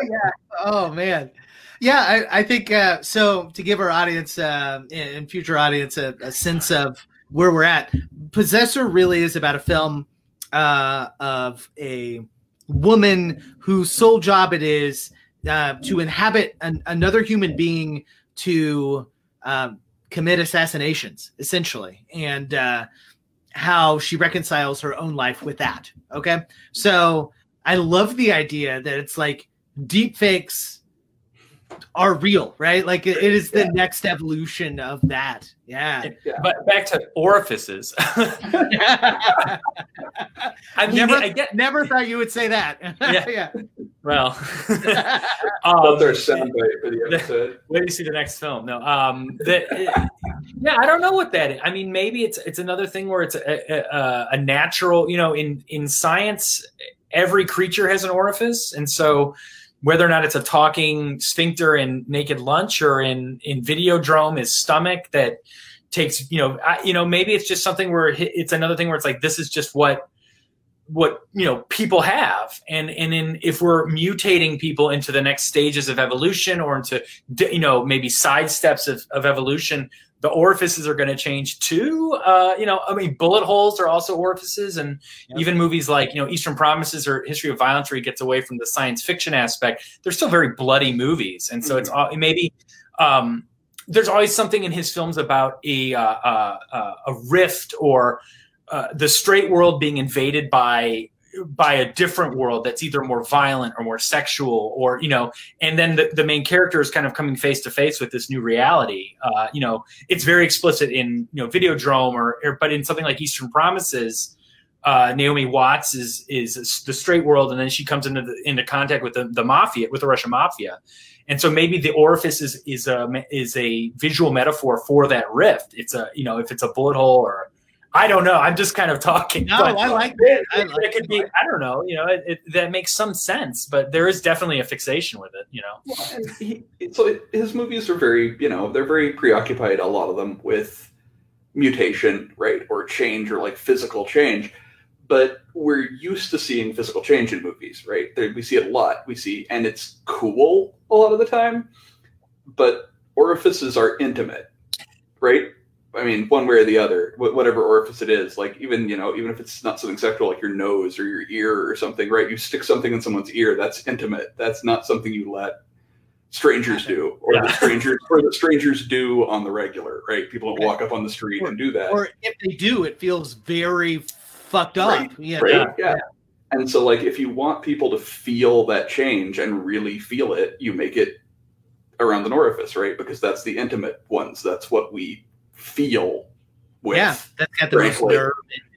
Oh man. Yeah, I, I think uh, so. To give our audience uh, and future audience a, a, sense of where we're at, Possessor really is about a film uh, of a woman whose sole job it is uh, to inhabit an, another human being to um, commit assassinations, essentially, and uh, how she reconciles her own life with that. Okay, so I love the idea that it's like deep fakes are real, right? Like it, it is the yeah. next evolution of that. Yeah. yeah. But back to orifices. I mean, never, I get, never thought you would say that. Yeah. yeah. Well, um, their soundbite for the episode. Wait to see the next film. No, um, the, it, yeah, I don't know what that is. I mean, maybe it's it's another thing where it's a, a, a natural. You know, in in science, every creature has an orifice, and so whether or not it's a talking sphincter in Naked Lunch or in in Videodrome, his stomach that takes you know I, you know maybe it's just something where it's another thing where it's like this is just what what you know people have. And and in if we're mutating people into the next stages of evolution or into you know maybe side steps of, of evolution the orifices are going to change too uh, you know i mean bullet holes are also orifices and yep. even movies like you know eastern promises or history of violence where he gets away from the science fiction aspect they're still very bloody movies and so mm-hmm. it's maybe um, there's always something in his films about a uh, uh, uh, a rift or uh, the straight world being invaded by by a different world that's either more violent or more sexual or you know and then the, the main character is kind of coming face to face with this new reality uh, you know it's very explicit in you know videodrome or, or but in something like eastern promises uh, Naomi Watts is is the straight world, and then she comes into the, into contact with the, the mafia, with the Russian mafia, and so maybe the orifice is is a is a visual metaphor for that rift. It's a you know if it's a bullet hole or I don't know. I'm just kind of talking. No, I like that. I like it could be. I don't know. You know, it, it, that makes some sense, but there is definitely a fixation with it. You know. Well, he, so his movies are very, you know, they're very preoccupied. A lot of them with mutation, right, or change, or like physical change. But we're used to seeing physical change in movies, right? There, we see it a lot. We see, and it's cool a lot of the time. But orifices are intimate, right? I mean, one way or the other, whatever orifice it is, like even you know, even if it's not something sexual, like your nose or your ear or something, right? You stick something in someone's ear, that's intimate. That's not something you let strangers do, or yeah. the strangers or the strangers do on the regular, right? People don't walk up on the street or, and do that. Or if they do, it feels very fucked up. Right. Yeah. Right? Yeah. yeah. And so, like, if you want people to feel that change and really feel it, you make it around the orifice, right? Because that's the intimate ones. That's what we feel with. Yeah, that's got the most nerve.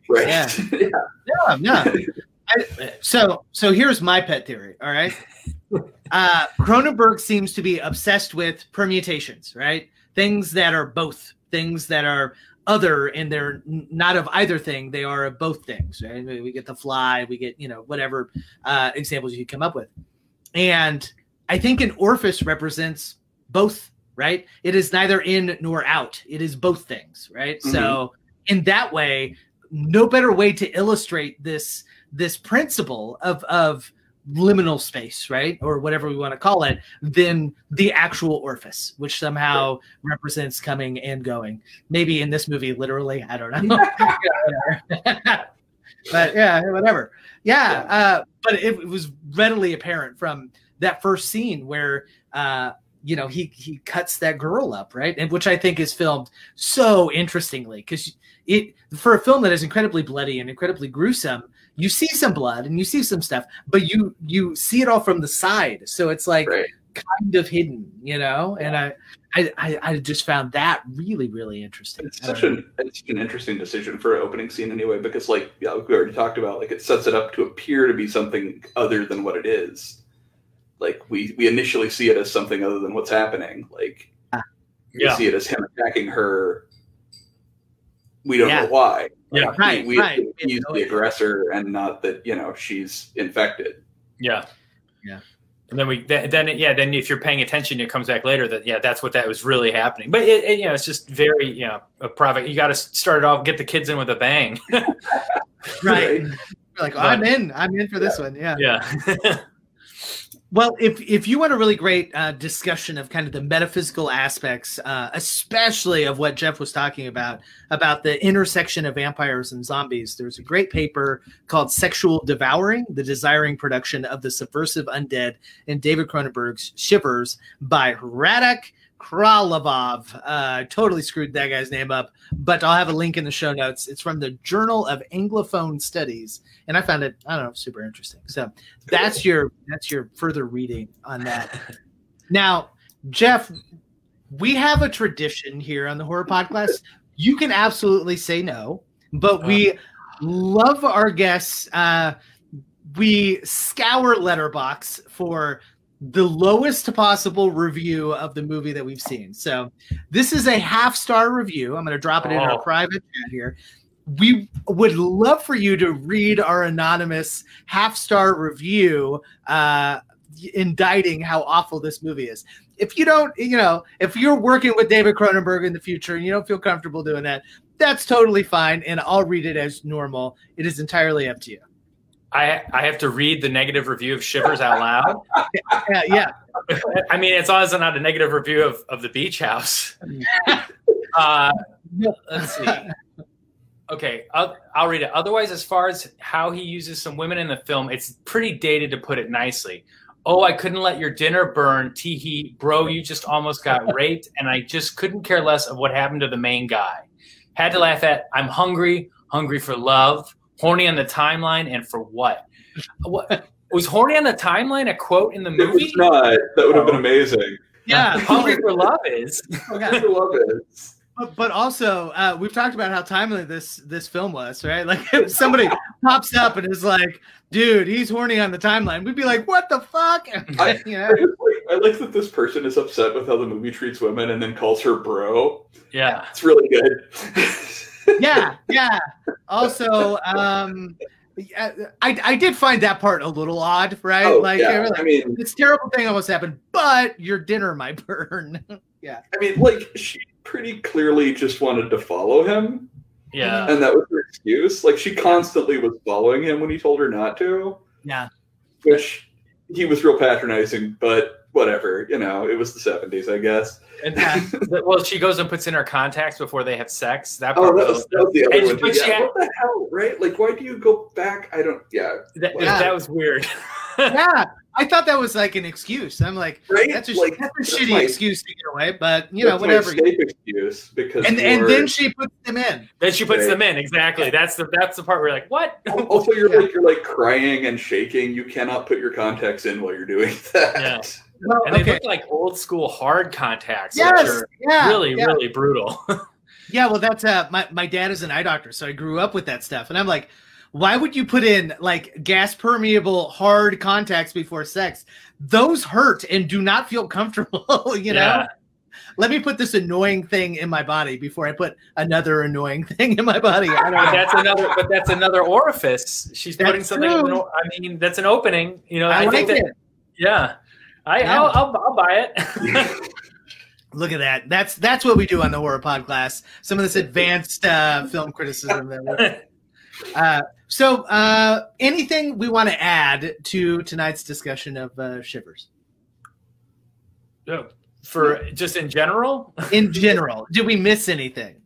Right. Yeah. yeah. yeah. I, so, so here's my pet theory. All right. Uh, Cronenberg seems to be obsessed with permutations, right? Things that are both, things that are other, and they're not of either thing. They are of both things, right? We get the fly, we get, you know, whatever uh, examples you come up with. And I think an orifice represents both right? It is neither in nor out. It is both things, right? Mm-hmm. So in that way, no better way to illustrate this this principle of of liminal space, right? Or whatever we want to call it, than the actual orifice, which somehow right. represents coming and going. Maybe in this movie, literally, I don't know. but yeah, whatever. Yeah, uh, but it, it, was readily apparent from that first scene where uh, you know he he cuts that girl up right? And which i think is filmed so interestingly because it for a film that is incredibly bloody and incredibly gruesome you see some blood and you see some stuff but you you see it all from the side. So it's like right. kind of hidden you know? And I, I i just found that really really interesting. It's such an it's an interesting decision for an opening scene anyway because like yeah we already talked about like it sets it up to appear to be something other than what it is like we we initially see it as something other than what's happening. Like ah. we yeah. see it as him attacking her. We don't Yeah. know why. Yeah. Like, Right, We, right. we he's the aggressor and not that you know she's infected. Yeah. Yeah. And then we then, then yeah then if you're paying attention it comes back later that yeah that's what that was really happening but it, it you know it's just very you know a private you got to start it off get the kids in with a bang right You're like oh, i'm in i'm in for this one yeah yeah Well, if if you want a really great uh, discussion of kind of the metaphysical aspects, uh, especially of what Jeff was talking about about the intersection of vampires and zombies, there's a great paper called "Sexual Devouring: The Desiring Production of the Subversive Undead" in David Cronenberg's Shivers by Radek Kralov. Uh, totally screwed that guy's name up, but I'll have a link in the show notes. It's from the Journal of Anglophone Studies, and I found it I don't know super interesting. So that's your that's your further reading on that. now, Jeff, we have a tradition here on the Horror Podcast. You can absolutely say no, but we love our guests. Uh, we scour Letterboxd for the lowest possible review of the movie that we've seen. So this is a half star review. I'm going to drop it in our Oh. private chat here. We would love for you to read our anonymous half star review, uh, indicting how awful this movie is. If you don't, you know, if you're working with David Cronenberg in the future and you don't feel comfortable doing that, that's totally fine. And I'll read it as normal. It is entirely up to you. I I have to read the negative review of Shivers out loud. Yeah, yeah. I mean, it's also not a negative review of, of the beach house. uh, let's see. Okay, I'll, I'll read it. Otherwise, as far as how he uses some women in the film, it's pretty dated to put it nicely. Oh, I couldn't let your dinner burn. Teehee, bro, you just almost got raped, and I just couldn't care less of what happened to the main guy. Had to laugh at. I'm hungry, hungry for love, horny on the timeline, and for what? What was horny on the timeline? A quote in the It movie? was not. That would have been amazing. Yeah, hungry for love is. Yeah. I love it. But, but also, uh, we've talked about how timely this this film was, right? Like, if somebody pops up and is like, "Dude, he's horny on the timeline," we'd be like, "What the fuck?" I, you know? just like, I like that this person is upset with how the movie treats women and then calls her bro. Yeah, It's really good. Yeah, yeah. Also, um, I I did find that part a little odd, right? Oh, like, yeah, like, I mean- this terrible thing almost happened, but your dinner might burn. yeah, I mean, like she pretty clearly just wanted to follow him, Yeah. and that was her excuse. Like she constantly was following him when he told her not to, yeah, which he was real patronizing. But whatever, you know, it was the seventies, I guess. And well, she goes and puts in her contacts before they have sex. That Oh, part that was, that was the other and one. but too. she Yeah, had- what the hell, right? Like, why do you go back? I don't. Yeah, that, Yeah. that was weird. yeah. I thought that was like an excuse. I'm like, Right? that's a, Like, that's a that's shitty my- excuse to get away, but you know, whatever. escape excuse because And and then she puts them in. Then she puts Right. them in. Exactly. That's the that's the part where you're like, what? also you're like you're like crying and shaking. You cannot put your contacts in while you're doing that. Yeah. Well, and they okay. look like old school hard contacts. Yes, which are yeah, really, yeah. really brutal. Yeah, well, that's uh, my my dad is an eye doctor, so I grew up with that stuff, and I'm like, why would you put in like gas permeable hard contacts before sex? Those hurt and do not feel comfortable. you know, Yeah. let me put this annoying thing in my body before I put another annoying thing in my body. I don't But know. that's another. But that's another orifice. She's That's putting something. In true. the, o- I mean, that's an opening. You know, I I, like think that. it. Yeah, I Yeah. I'll, I'll I'll buy it. Look at that. That's that's what we do on the horror pod class. Some of this advanced uh, film criticism. That we- uh, so, uh, anything we want to add to tonight's discussion of uh, Shivers? For just in general. In general, did we miss anything?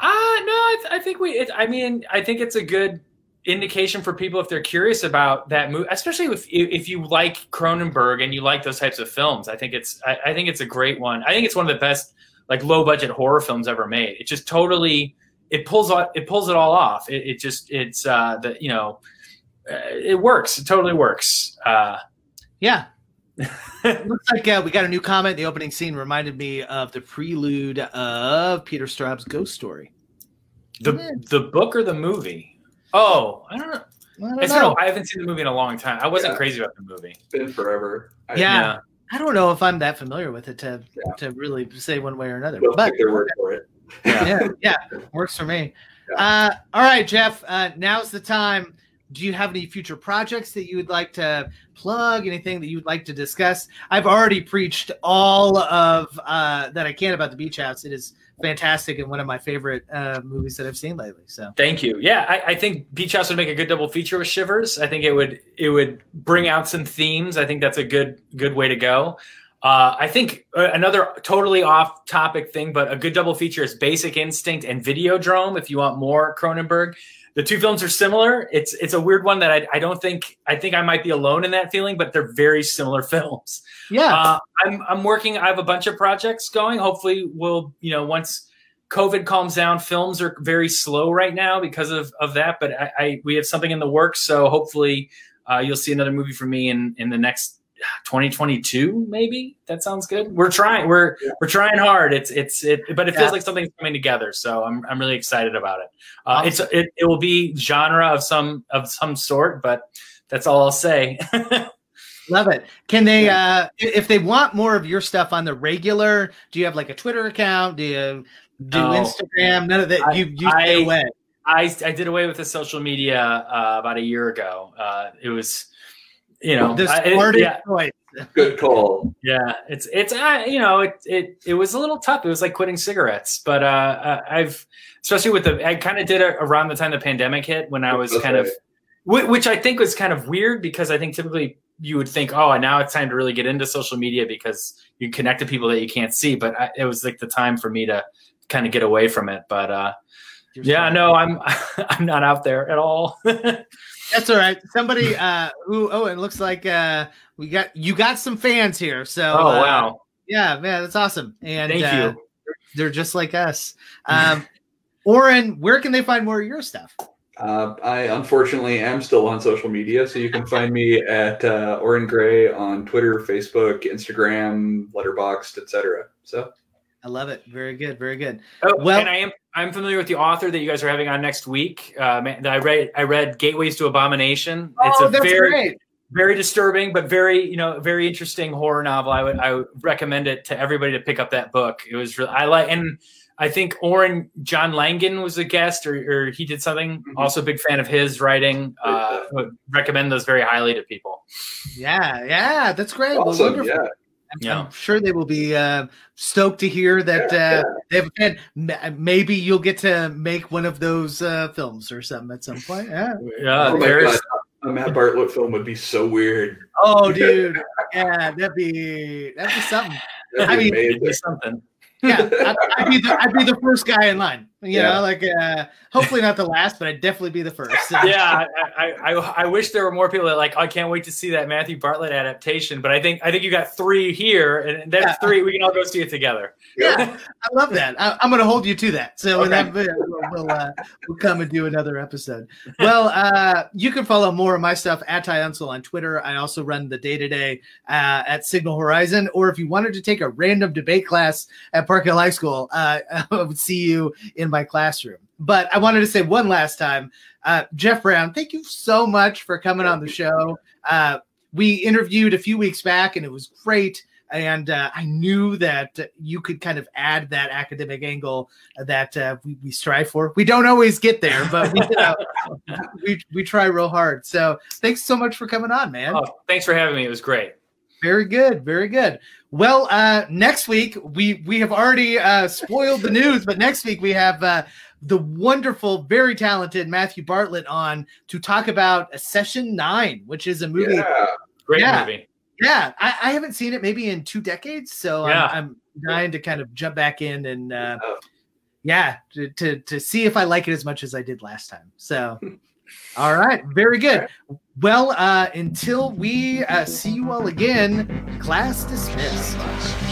Ah, no, I, th- I think we. It, I mean, I think it's a good indication for people if they're curious about that movie, especially if if you like Cronenberg and you like those types of films. I think it's. I, I think it's a great one. I think it's one of the best like low budget horror films ever made. It just totally. It pulls. It pulls it all off. It, it just. It's uh the you know. Uh, it works. It totally works. Uh, Yeah. Looks like uh, we got a new comment. The opening scene reminded me of the prelude of Peter Straub's Ghost Story. the the book or the movie? Oh, I don't know. I don't It's been know. a- I haven't seen the movie in a long time. I wasn't Yeah. crazy about the movie. It's been forever. I Yeah. I don't know if I'm that familiar with it to to really say one way or another. don't But their word for it. yeah, yeah, works for me. Uh, all right, Jeff. Uh, now's the time. Do you have any future projects that you would like to plug? Anything that you would like to discuss? I've already preached all of uh, that I can about the Beach House. It is fantastic and one of my favorite uh, movies that I've seen lately. So Thank you. Yeah, I, I think Beach House would make a good double feature with Shivers. I think it would it would bring out some themes. I think that's a good good way to go. Uh, I think uh, another totally off topic thing, but a good double feature is Basic Instinct and Videodrome. If you want more Cronenberg, the two films are similar. It's it's a weird one that I, I don't think I think I might be alone in that feeling, but they're very similar films. yeah, Uh, I'm I'm working. I have a bunch of projects going. Hopefully, we'll you know once COVID calms down. Films are very slow right now because of of that. But I, I we have something in the works. So hopefully, uh, you'll see another movie from me in in the next 2022. Maybe that sounds good. We're trying. We're we're trying hard. It's it's it. But it feels Yeah. like something's coming together. So I'm I'm really excited about it. Uh, It's it, it will be genre of some of some sort. But that's all I'll say. love it. Can they, uh, if they want more of your stuff on the regular, do you have like a Twitter account? Do you do No. Instagram? None of that. I- you you stay I- away. I, I did away with the social media uh, about a year ago. Uh, it was, you know, The I- it- yeah, choice. Good call. yeah. It's it's uh, you know it it it was a little tough. It was like quitting cigarettes, but uh, uh, I've especially with the I kind of did it around the time the pandemic hit when I was That's kind of, right. whi- which I think was kind of weird because I think typically you would think, oh, now it's time to really get into social media because you connect to people that you can't see. But I, it was like the time for me to kind of get away from it. But uh, You're Yeah, smart. no, I'm I'm not out there at all. That's all right. Somebody uh who oh it looks like uh we got you got some fans here. So Oh, uh, wow. Yeah, man, that's awesome. And Thank uh, you. They're, they're just like us. Um Oren, where can they find more of your stuff? Uh, I unfortunately am still on social media, so you can find me at uh, Oren Gray on Twitter, Facebook, Instagram, Letterboxd, etc. So I love it. Very good. Very good. Oh, Well- and I am I'm familiar with the author that you guys are having on next week. Uh, man, I read I read Gateways to Abomination. it's Oh, a that's very great. very disturbing, but very you know very interesting horror novel. I would I would recommend it to everybody to pick up that book. It was really I like and I think Oren John Langan was a guest or, or he did something. Mm-hmm. Also, a big fan of his writing. Uh, would recommend those very highly to people. Yeah, yeah, that's great. Well, wonderful. yeah. I'm, Yeah. I'm sure they will be uh, stoked to hear that uh, they have and m- maybe you'll get to make one of those uh, films or something at some point. Yeah. Yeah, oh there's a Matt Bartlett film would be so weird. Oh, dude. Yeah, that'd be that'd be something. That'd I mean, amazing. something. Yeah, I'd, I'd be the I'd be the first guy in line. You Yeah. know, like uh, hopefully not the last, but I'd definitely be the first. So- yeah, I, I, I, wish there were more people that like. I can't wait to see that Matthew Bartlett adaptation. But I think I think you got three here, and that's Yeah. three. We can all go see it together. yeah, I love that. I, I'm going to hold you to that. So Okay. that we'll, we'll, uh, we'll come and do another episode. Well, uh, you can follow more of my stuff at Ty Unsel on Twitter. I also run the day to day at Signal Horizon. Or if you wanted to take a random debate class at Park Hill High School, uh, I would see you in my classroom. But I wanted to say one last time, uh, Jeff Brown, thank you so much for coming on the show. Uh, we interviewed a few weeks back, and it was great and uh, I knew that you could kind of add that academic angle that uh, we, we strive for. We don't always get there, but we, we we try real hard. So thanks so much for coming on, man. Oh, thanks for having me. It was great. Very good, very good. Well, uh, next week we we have already uh, spoiled the news, but next week we have uh, the wonderful, very talented Matthew Bartlett on to talk about a Session Nine, which is a movie. Yeah. Great Yeah. movie. Yeah, I, I haven't seen it maybe in two decades, so Yeah. I'm, I'm dying to kind of jump back in and uh, yeah, to, to to see if I like it as much as I did last time. So, all right, very good. Well, uh, until we uh, see you all again, class dismissed.